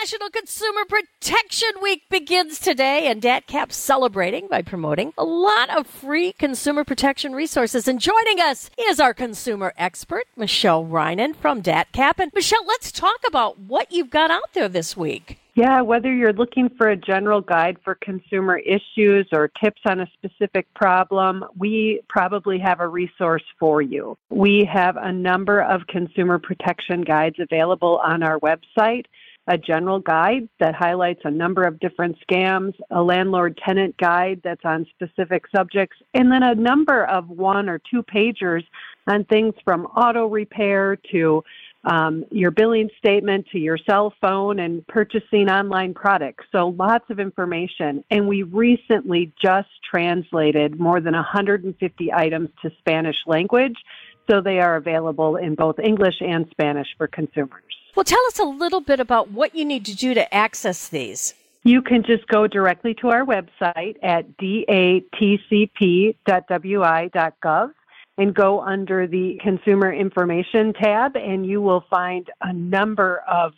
National Consumer Protection Week begins today, and DATCP's celebrating by promoting a lot of free consumer protection resources. And joining us is our consumer expert, Michelle Reinen from DATCP. And Michelle, let's talk about what you've got out there this week. Yeah, whether you're looking for a general guide for consumer issues or tips on a specific problem, we probably have a resource for you. We have a number of consumer protection guides available on our website a general guide that highlights a number of different scams, a landlord tenant guide that's on specific subjects, and then a number of one or two pagers on things from auto repair to um, your billing statement to your cell phone and purchasing online products. So lots of information. And we recently just translated more than 150 items to Spanish language. So they are available in both English and Spanish for consumers. Well, tell us a little bit about what you need to do to access these. You can just go directly to our website at datcp.wi.gov and go under the consumer information tab and you will find a number of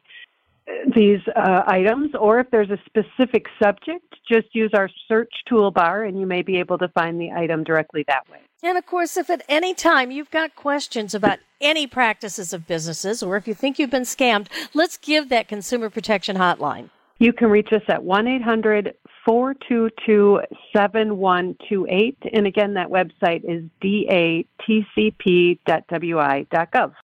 these uh, items or if there's a specific subject just use our search toolbar and you may be able to find the item directly that way and of course if at any time you've got questions about any practices of businesses or if you think you've been scammed let's give that consumer protection hotline you can reach us at 1 800 422 7128. And again, that website is datcp.wi.gov.